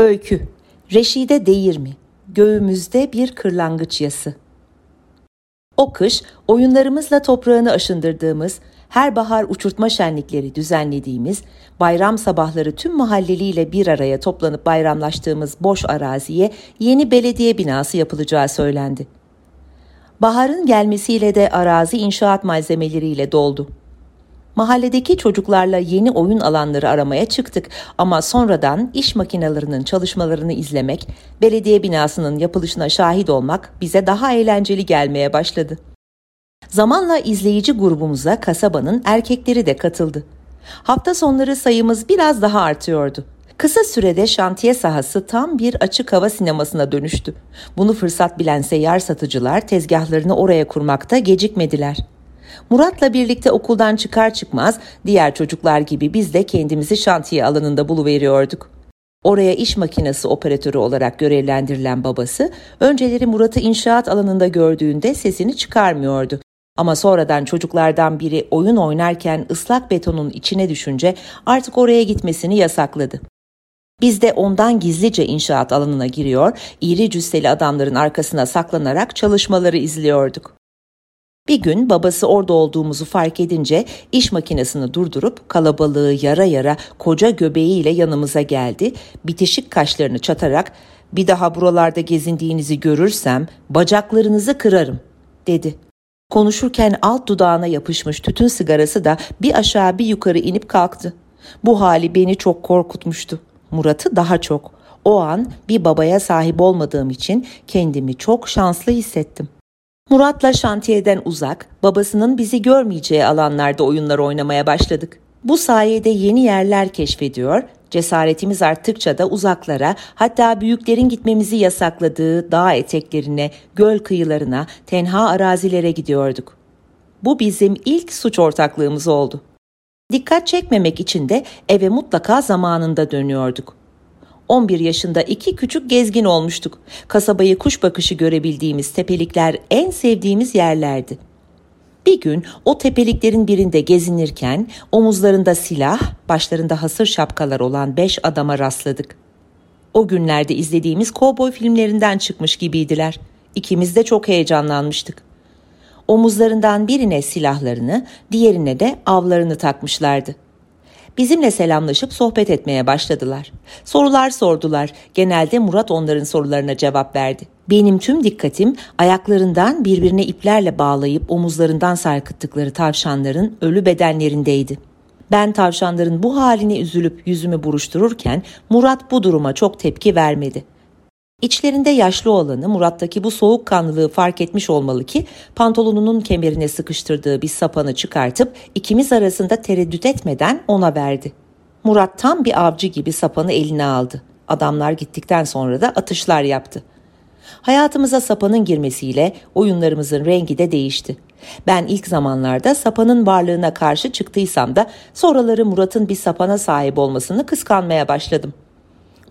Öykü Reşide değir mi? Göğümüzde bir kırlangıç yası. O kış oyunlarımızla toprağını aşındırdığımız, her bahar uçurtma şenlikleri düzenlediğimiz, bayram sabahları tüm mahalleliyle bir araya toplanıp bayramlaştığımız boş araziye yeni belediye binası yapılacağı söylendi. Baharın gelmesiyle de arazi inşaat malzemeleriyle doldu. Mahalledeki çocuklarla yeni oyun alanları aramaya çıktık ama sonradan iş makinelerinin çalışmalarını izlemek, belediye binasının yapılışına şahit olmak bize daha eğlenceli gelmeye başladı. Zamanla izleyici grubumuza kasabanın erkekleri de katıldı. Hafta sonları sayımız biraz daha artıyordu. Kısa sürede şantiye sahası tam bir açık hava sinemasına dönüştü. Bunu fırsat bilen seyyar satıcılar tezgahlarını oraya kurmakta gecikmediler. Murat'la birlikte okuldan çıkar çıkmaz diğer çocuklar gibi biz de kendimizi şantiye alanında buluveriyorduk. Oraya iş makinesi operatörü olarak görevlendirilen babası önceleri Murat'ı inşaat alanında gördüğünde sesini çıkarmıyordu. Ama sonradan çocuklardan biri oyun oynarken ıslak betonun içine düşünce artık oraya gitmesini yasakladı. Biz de ondan gizlice inşaat alanına giriyor, iri cüsseli adamların arkasına saklanarak çalışmaları izliyorduk. Bir gün babası orada olduğumuzu fark edince iş makinesini durdurup kalabalığı yara yara koca göbeğiyle yanımıza geldi. Bitişik kaşlarını çatarak bir daha buralarda gezindiğinizi görürsem bacaklarınızı kırarım dedi. Konuşurken alt dudağına yapışmış tütün sigarası da bir aşağı bir yukarı inip kalktı. Bu hali beni çok korkutmuştu. Murat'ı daha çok. O an bir babaya sahip olmadığım için kendimi çok şanslı hissettim. Murat'la şantiyeden uzak, babasının bizi görmeyeceği alanlarda oyunlar oynamaya başladık. Bu sayede yeni yerler keşfediyor, cesaretimiz arttıkça da uzaklara, hatta büyüklerin gitmemizi yasakladığı dağ eteklerine, göl kıyılarına, tenha arazilere gidiyorduk. Bu bizim ilk suç ortaklığımız oldu. Dikkat çekmemek için de eve mutlaka zamanında dönüyorduk. 11 yaşında iki küçük gezgin olmuştuk. Kasabayı kuş bakışı görebildiğimiz tepelikler en sevdiğimiz yerlerdi. Bir gün o tepeliklerin birinde gezinirken omuzlarında silah, başlarında hasır şapkalar olan beş adama rastladık. O günlerde izlediğimiz kovboy filmlerinden çıkmış gibiydiler. İkimiz de çok heyecanlanmıştık. Omuzlarından birine silahlarını, diğerine de avlarını takmışlardı. Bizimle selamlaşıp sohbet etmeye başladılar. Sorular sordular. Genelde Murat onların sorularına cevap verdi. Benim tüm dikkatim ayaklarından birbirine iplerle bağlayıp omuzlarından sarkıttıkları tavşanların ölü bedenlerindeydi. Ben tavşanların bu halini üzülüp yüzümü buruştururken Murat bu duruma çok tepki vermedi. İçlerinde yaşlı olanı Murat'taki bu soğukkanlılığı fark etmiş olmalı ki pantolonunun kemerine sıkıştırdığı bir sapanı çıkartıp ikimiz arasında tereddüt etmeden ona verdi. Murat tam bir avcı gibi sapanı eline aldı. Adamlar gittikten sonra da atışlar yaptı. Hayatımıza sapanın girmesiyle oyunlarımızın rengi de değişti. Ben ilk zamanlarda sapanın varlığına karşı çıktıysam da sonraları Murat'ın bir sapana sahip olmasını kıskanmaya başladım.''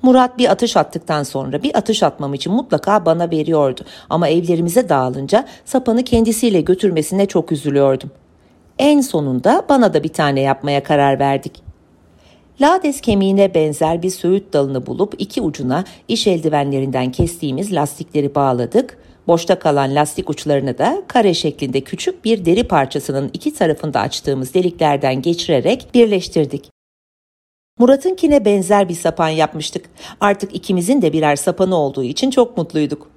Murat bir atış attıktan sonra bir atış atmam için mutlaka bana veriyordu ama evlerimize dağılınca sapanı kendisiyle götürmesine çok üzülüyordum. En sonunda bana da bir tane yapmaya karar verdik. Lades kemiğine benzer bir söğüt dalını bulup iki ucuna iş eldivenlerinden kestiğimiz lastikleri bağladık. Boşta kalan lastik uçlarını da kare şeklinde küçük bir deri parçasının iki tarafında açtığımız deliklerden geçirerek birleştirdik. Murat'ınkine benzer bir sapan yapmıştık. Artık ikimizin de birer sapanı olduğu için çok mutluyduk.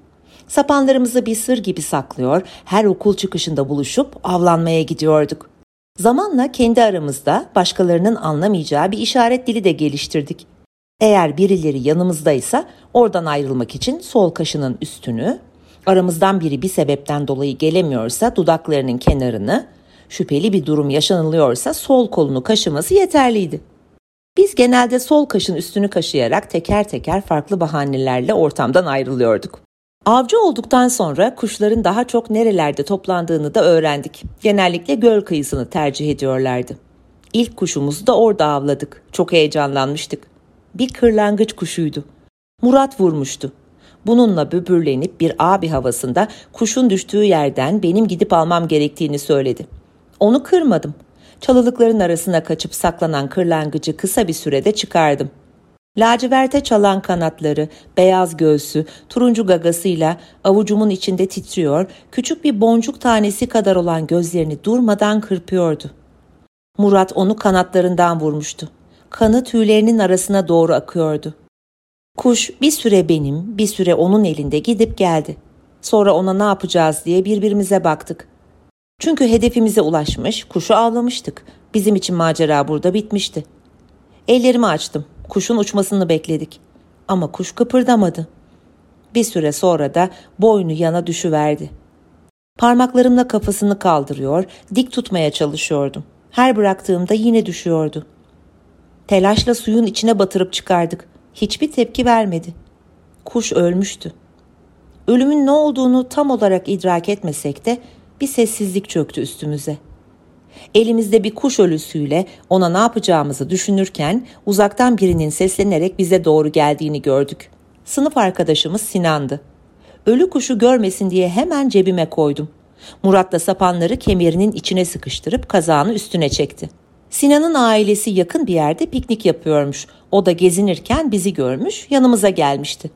Sapanlarımızı bir sır gibi saklıyor, her okul çıkışında buluşup avlanmaya gidiyorduk. Zamanla kendi aramızda başkalarının anlamayacağı bir işaret dili de geliştirdik. Eğer birileri yanımızdaysa oradan ayrılmak için sol kaşının üstünü, aramızdan biri bir sebepten dolayı gelemiyorsa dudaklarının kenarını, şüpheli bir durum yaşanılıyorsa sol kolunu kaşıması yeterliydi. Biz genelde sol kaşın üstünü kaşıyarak teker teker farklı bahanelerle ortamdan ayrılıyorduk. Avcı olduktan sonra kuşların daha çok nerelerde toplandığını da öğrendik. Genellikle göl kıyısını tercih ediyorlardı. İlk kuşumuzu da orada avladık. Çok heyecanlanmıştık. Bir kırlangıç kuşuydu. Murat vurmuştu. Bununla böbürlenip bir abi havasında kuşun düştüğü yerden benim gidip almam gerektiğini söyledi. Onu kırmadım. Çalılıkların arasına kaçıp saklanan kırlangıcı kısa bir sürede çıkardım. Laciverte çalan kanatları, beyaz göğsü, turuncu gagasıyla avucumun içinde titriyor, küçük bir boncuk tanesi kadar olan gözlerini durmadan kırpıyordu. Murat onu kanatlarından vurmuştu. Kanı tüylerinin arasına doğru akıyordu. Kuş bir süre benim, bir süre onun elinde gidip geldi. Sonra ona ne yapacağız diye birbirimize baktık. Çünkü hedefimize ulaşmış, kuşu avlamıştık. Bizim için macera burada bitmişti. Ellerimi açtım. Kuşun uçmasını bekledik. Ama kuş kıpırdamadı. Bir süre sonra da boynu yana düşüverdi. Parmaklarımla kafasını kaldırıyor, dik tutmaya çalışıyordum. Her bıraktığımda yine düşüyordu. Telaşla suyun içine batırıp çıkardık. Hiçbir tepki vermedi. Kuş ölmüştü. Ölümün ne olduğunu tam olarak idrak etmesek de bir sessizlik çöktü üstümüze. Elimizde bir kuş ölüsüyle ona ne yapacağımızı düşünürken uzaktan birinin seslenerek bize doğru geldiğini gördük. Sınıf arkadaşımız Sinan'dı. Ölü kuşu görmesin diye hemen cebime koydum. Murat da sapanları kemerinin içine sıkıştırıp kazağını üstüne çekti. Sinan'ın ailesi yakın bir yerde piknik yapıyormuş. O da gezinirken bizi görmüş, yanımıza gelmişti.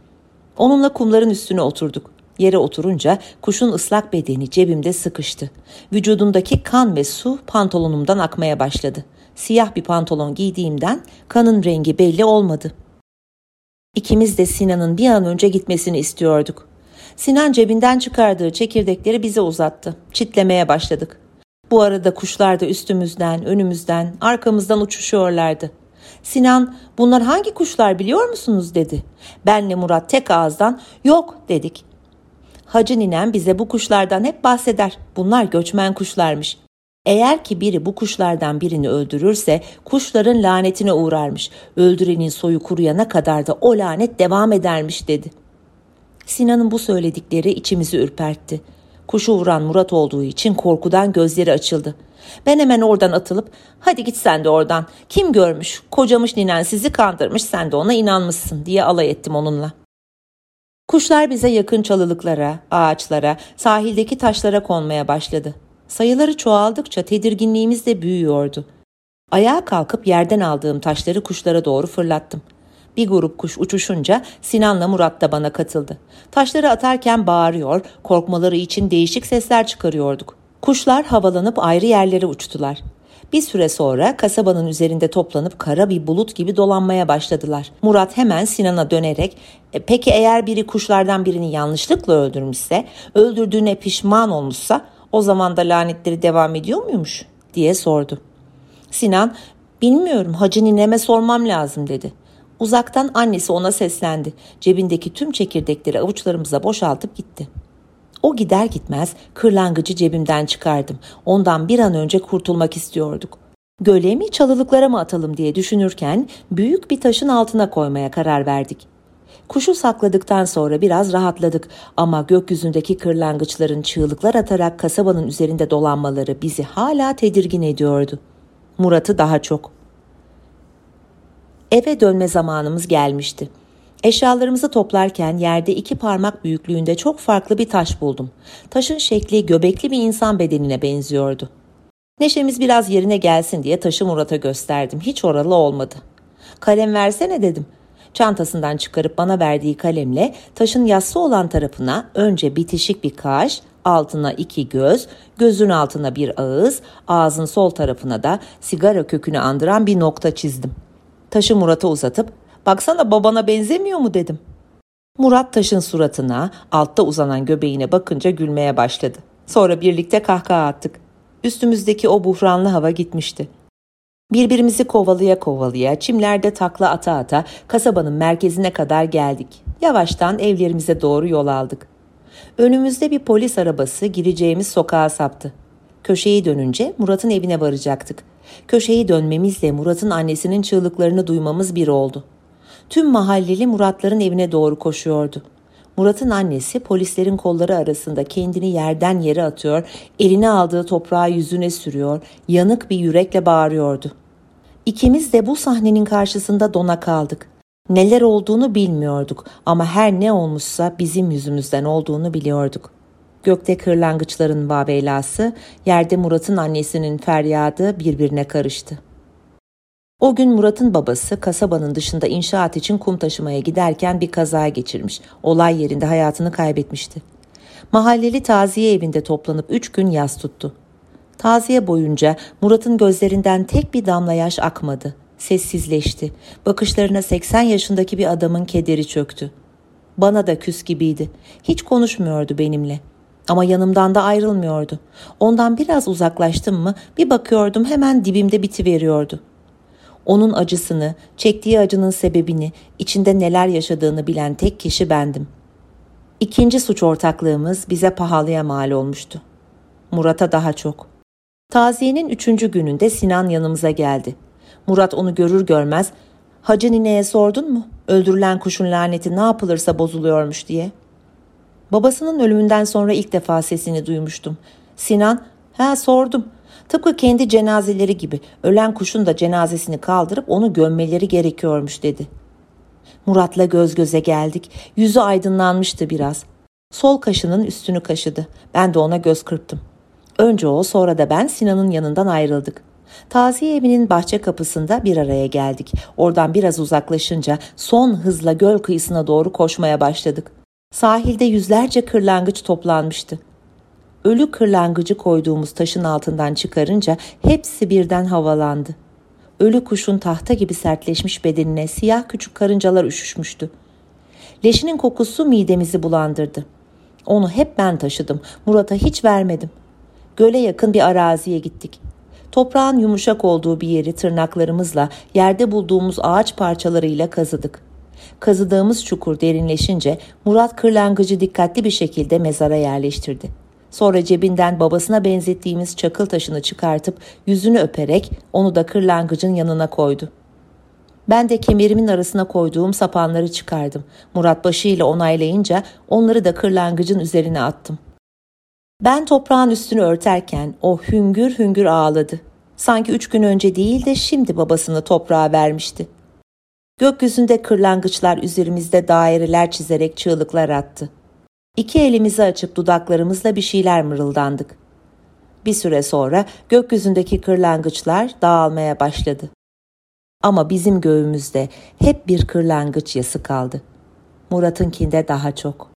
Onunla kumların üstüne oturduk. Yere oturunca kuşun ıslak bedeni cebimde sıkıştı. Vücudundaki kan ve su pantolonumdan akmaya başladı. Siyah bir pantolon giydiğimden kanın rengi belli olmadı. İkimiz de Sinan'ın bir an önce gitmesini istiyorduk. Sinan cebinden çıkardığı çekirdekleri bize uzattı. Çitlemeye başladık. Bu arada kuşlar da üstümüzden, önümüzden, arkamızdan uçuşuyorlardı. Sinan, bunlar hangi kuşlar biliyor musunuz dedi. Benle Murat tek ağızdan yok dedik. Hacı ninem bize bu kuşlardan hep bahseder. Bunlar göçmen kuşlarmış. Eğer ki biri bu kuşlardan birini öldürürse kuşların lanetine uğrarmış. Öldürenin soyu kuruyana kadar da o lanet devam edermiş dedi. Sinan'ın bu söyledikleri içimizi ürpertti. Kuşu vuran Murat olduğu için korkudan gözleri açıldı. Ben hemen oradan atılıp hadi git sen de oradan. Kim görmüş kocamış ninen sizi kandırmış sen de ona inanmışsın diye alay ettim onunla. Kuşlar bize yakın çalılıklara, ağaçlara, sahildeki taşlara konmaya başladı. Sayıları çoğaldıkça tedirginliğimiz de büyüyordu. Ayağa kalkıp yerden aldığım taşları kuşlara doğru fırlattım. Bir grup kuş uçuşunca Sinan'la Murat da bana katıldı. Taşları atarken bağırıyor, korkmaları için değişik sesler çıkarıyorduk. Kuşlar havalanıp ayrı yerlere uçtular. Bir süre sonra kasabanın üzerinde toplanıp kara bir bulut gibi dolanmaya başladılar. Murat hemen Sinan'a dönerek e, peki eğer biri kuşlardan birini yanlışlıkla öldürmüşse, öldürdüğüne pişman olmuşsa o zaman da lanetleri devam ediyor muymuş diye sordu. Sinan bilmiyorum hacı nineme sormam lazım dedi. Uzaktan annesi ona seslendi. Cebindeki tüm çekirdekleri avuçlarımıza boşaltıp gitti. O gider gitmez kırlangıcı cebimden çıkardım. Ondan bir an önce kurtulmak istiyorduk. Göle mi çalılıklara mı atalım diye düşünürken büyük bir taşın altına koymaya karar verdik. Kuşu sakladıktan sonra biraz rahatladık ama gökyüzündeki kırlangıçların çığlıklar atarak kasabanın üzerinde dolanmaları bizi hala tedirgin ediyordu. Murat'ı daha çok. Eve dönme zamanımız gelmişti. Eşyalarımızı toplarken yerde iki parmak büyüklüğünde çok farklı bir taş buldum. Taşın şekli göbekli bir insan bedenine benziyordu. Neşemiz biraz yerine gelsin diye taşı Murat'a gösterdim. Hiç oralı olmadı. Kalem versene dedim. Çantasından çıkarıp bana verdiği kalemle taşın yassı olan tarafına önce bitişik bir kaş, altına iki göz, gözün altına bir ağız, ağzın sol tarafına da sigara kökünü andıran bir nokta çizdim. Taşı Murat'a uzatıp baksana babana benzemiyor mu dedim. Murat taşın suratına, altta uzanan göbeğine bakınca gülmeye başladı. Sonra birlikte kahkaha attık. Üstümüzdeki o buhranlı hava gitmişti. Birbirimizi kovalaya kovalaya, çimlerde takla ata ata kasabanın merkezine kadar geldik. Yavaştan evlerimize doğru yol aldık. Önümüzde bir polis arabası gireceğimiz sokağa saptı. Köşeyi dönünce Murat'ın evine varacaktık. Köşeyi dönmemizle Murat'ın annesinin çığlıklarını duymamız bir oldu. Tüm mahalleli Muratların evine doğru koşuyordu. Murat'ın annesi polislerin kolları arasında kendini yerden yere atıyor, eline aldığı toprağı yüzüne sürüyor, yanık bir yürekle bağırıyordu. İkimiz de bu sahnenin karşısında dona kaldık. Neler olduğunu bilmiyorduk ama her ne olmuşsa bizim yüzümüzden olduğunu biliyorduk. Gökte kırlangıçların vabeylası, yerde Murat'ın annesinin feryadı birbirine karıştı. O gün Murat'ın babası kasabanın dışında inşaat için kum taşımaya giderken bir kaza geçirmiş. Olay yerinde hayatını kaybetmişti. Mahalleli taziye evinde toplanıp üç gün yas tuttu. Taziye boyunca Murat'ın gözlerinden tek bir damla yaş akmadı. Sessizleşti. Bakışlarına 80 yaşındaki bir adamın kederi çöktü. Bana da küs gibiydi. Hiç konuşmuyordu benimle. Ama yanımdan da ayrılmıyordu. Ondan biraz uzaklaştım mı bir bakıyordum hemen dibimde bitiveriyordu. Onun acısını, çektiği acının sebebini, içinde neler yaşadığını bilen tek kişi bendim. İkinci suç ortaklığımız bize pahalıya mal olmuştu. Murat'a daha çok. Taziyenin üçüncü gününde Sinan yanımıza geldi. Murat onu görür görmez, Hacı nineye sordun mu? Öldürülen kuşun laneti ne yapılırsa bozuluyormuş diye. Babasının ölümünden sonra ilk defa sesini duymuştum. Sinan, ha sordum. Tıpkı kendi cenazeleri gibi ölen kuşun da cenazesini kaldırıp onu gömmeleri gerekiyormuş dedi. Murat'la göz göze geldik. Yüzü aydınlanmıştı biraz. Sol kaşının üstünü kaşıdı. Ben de ona göz kırptım. Önce o sonra da ben Sinan'ın yanından ayrıldık. Taziye evinin bahçe kapısında bir araya geldik. Oradan biraz uzaklaşınca son hızla göl kıyısına doğru koşmaya başladık. Sahilde yüzlerce kırlangıç toplanmıştı. Ölü kırlangıcı koyduğumuz taşın altından çıkarınca hepsi birden havalandı. Ölü kuşun tahta gibi sertleşmiş bedenine siyah küçük karıncalar üşüşmüştü. Leşinin kokusu midemizi bulandırdı. Onu hep ben taşıdım. Murat'a hiç vermedim. Göle yakın bir araziye gittik. Toprağın yumuşak olduğu bir yeri tırnaklarımızla yerde bulduğumuz ağaç parçalarıyla kazıdık. Kazıdığımız çukur derinleşince Murat kırlangıcı dikkatli bir şekilde mezara yerleştirdi. Sonra cebinden babasına benzettiğimiz çakıl taşını çıkartıp yüzünü öperek onu da kırlangıcın yanına koydu. Ben de kemerimin arasına koyduğum sapanları çıkardım. Murat başıyla onaylayınca onları da kırlangıcın üzerine attım. Ben toprağın üstünü örterken o hüngür hüngür ağladı. Sanki üç gün önce değil de şimdi babasını toprağa vermişti. Gökyüzünde kırlangıçlar üzerimizde daireler çizerek çığlıklar attı. İki elimizi açıp dudaklarımızla bir şeyler mırıldandık. Bir süre sonra gökyüzündeki kırlangıçlar dağılmaya başladı. Ama bizim göğümüzde hep bir kırlangıç yası kaldı. Murat'ınkinde daha çok.